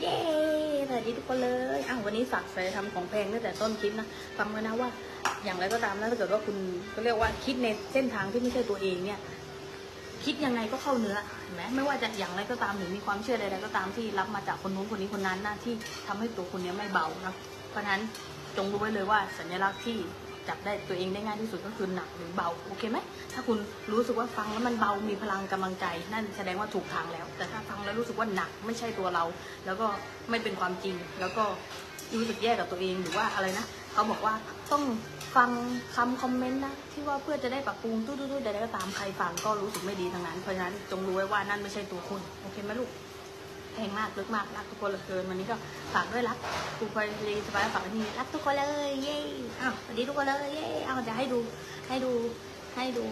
เย้สวัสดีทุกคนเลยอ้าววันนี้ฝากใส่ทำของแพงตั้งแต่ต้นคลิปนะฟังไว้นะว่า อย่างไรก็ตามนะถ้าเกิดว่าคุณก็เรียกว่าคิดในเส้นทางที่ไม่ใช่ตัวเองเนี่ย คิดยังไงก็เข้าเนื้อเห็นไหมไม่ว่าจะอย่างไรก็ตามหรือมีความเชื่อใดๆก็ตามที่รับมาจากคนนู้นคนนี้คนนั้นหนะที่ทำให้ตัวคุณเนี้ยไม่เบานะเพราะฉะนั้นจงรู้ไว้เลยว่าสัญลักษณ์ที่ จับได้ตัวเองได้ง่ายที่สุดก็คือหนักหรือเบาโอเคไหมถ้าคุณรู้สึกว่าฟังแล้วมันเบามีพลังกำลังใจนั่นแสดงว่าถูกทางแล้ว แต่ถ้าฟังแล้วรู้สึกว่าหนักไม่ใช่ตัวเรา แล้วก็ไม่เป็นความจริง แล้วก็รู้สึกแย่กับตัวเองหรือว่าอะไรนะเขาบอกว่าต้องฟังคำคอมเมนต์นะที่ว่าเพื่อจะได้ปรับปรุงตู้ๆๆใดๆก็ตามใครฟังก็รู้สึกไม่ดีทั้งนั้นเพราะฉะนั้นจงรู้ไว้ว่านั่นไม่ใช่ตัวคุณโอเคไหมลูกแพงมากลึกมากรักทุกคนเหลือเกินวันนี้ก็ฝากด้วยรักกูพลรีสบายฝากว้ที่นี่รักทุกคนเลยเย้ สวัสดีทุกคนเลยเย้อ้าจะให้ดูให้ดูให้ดู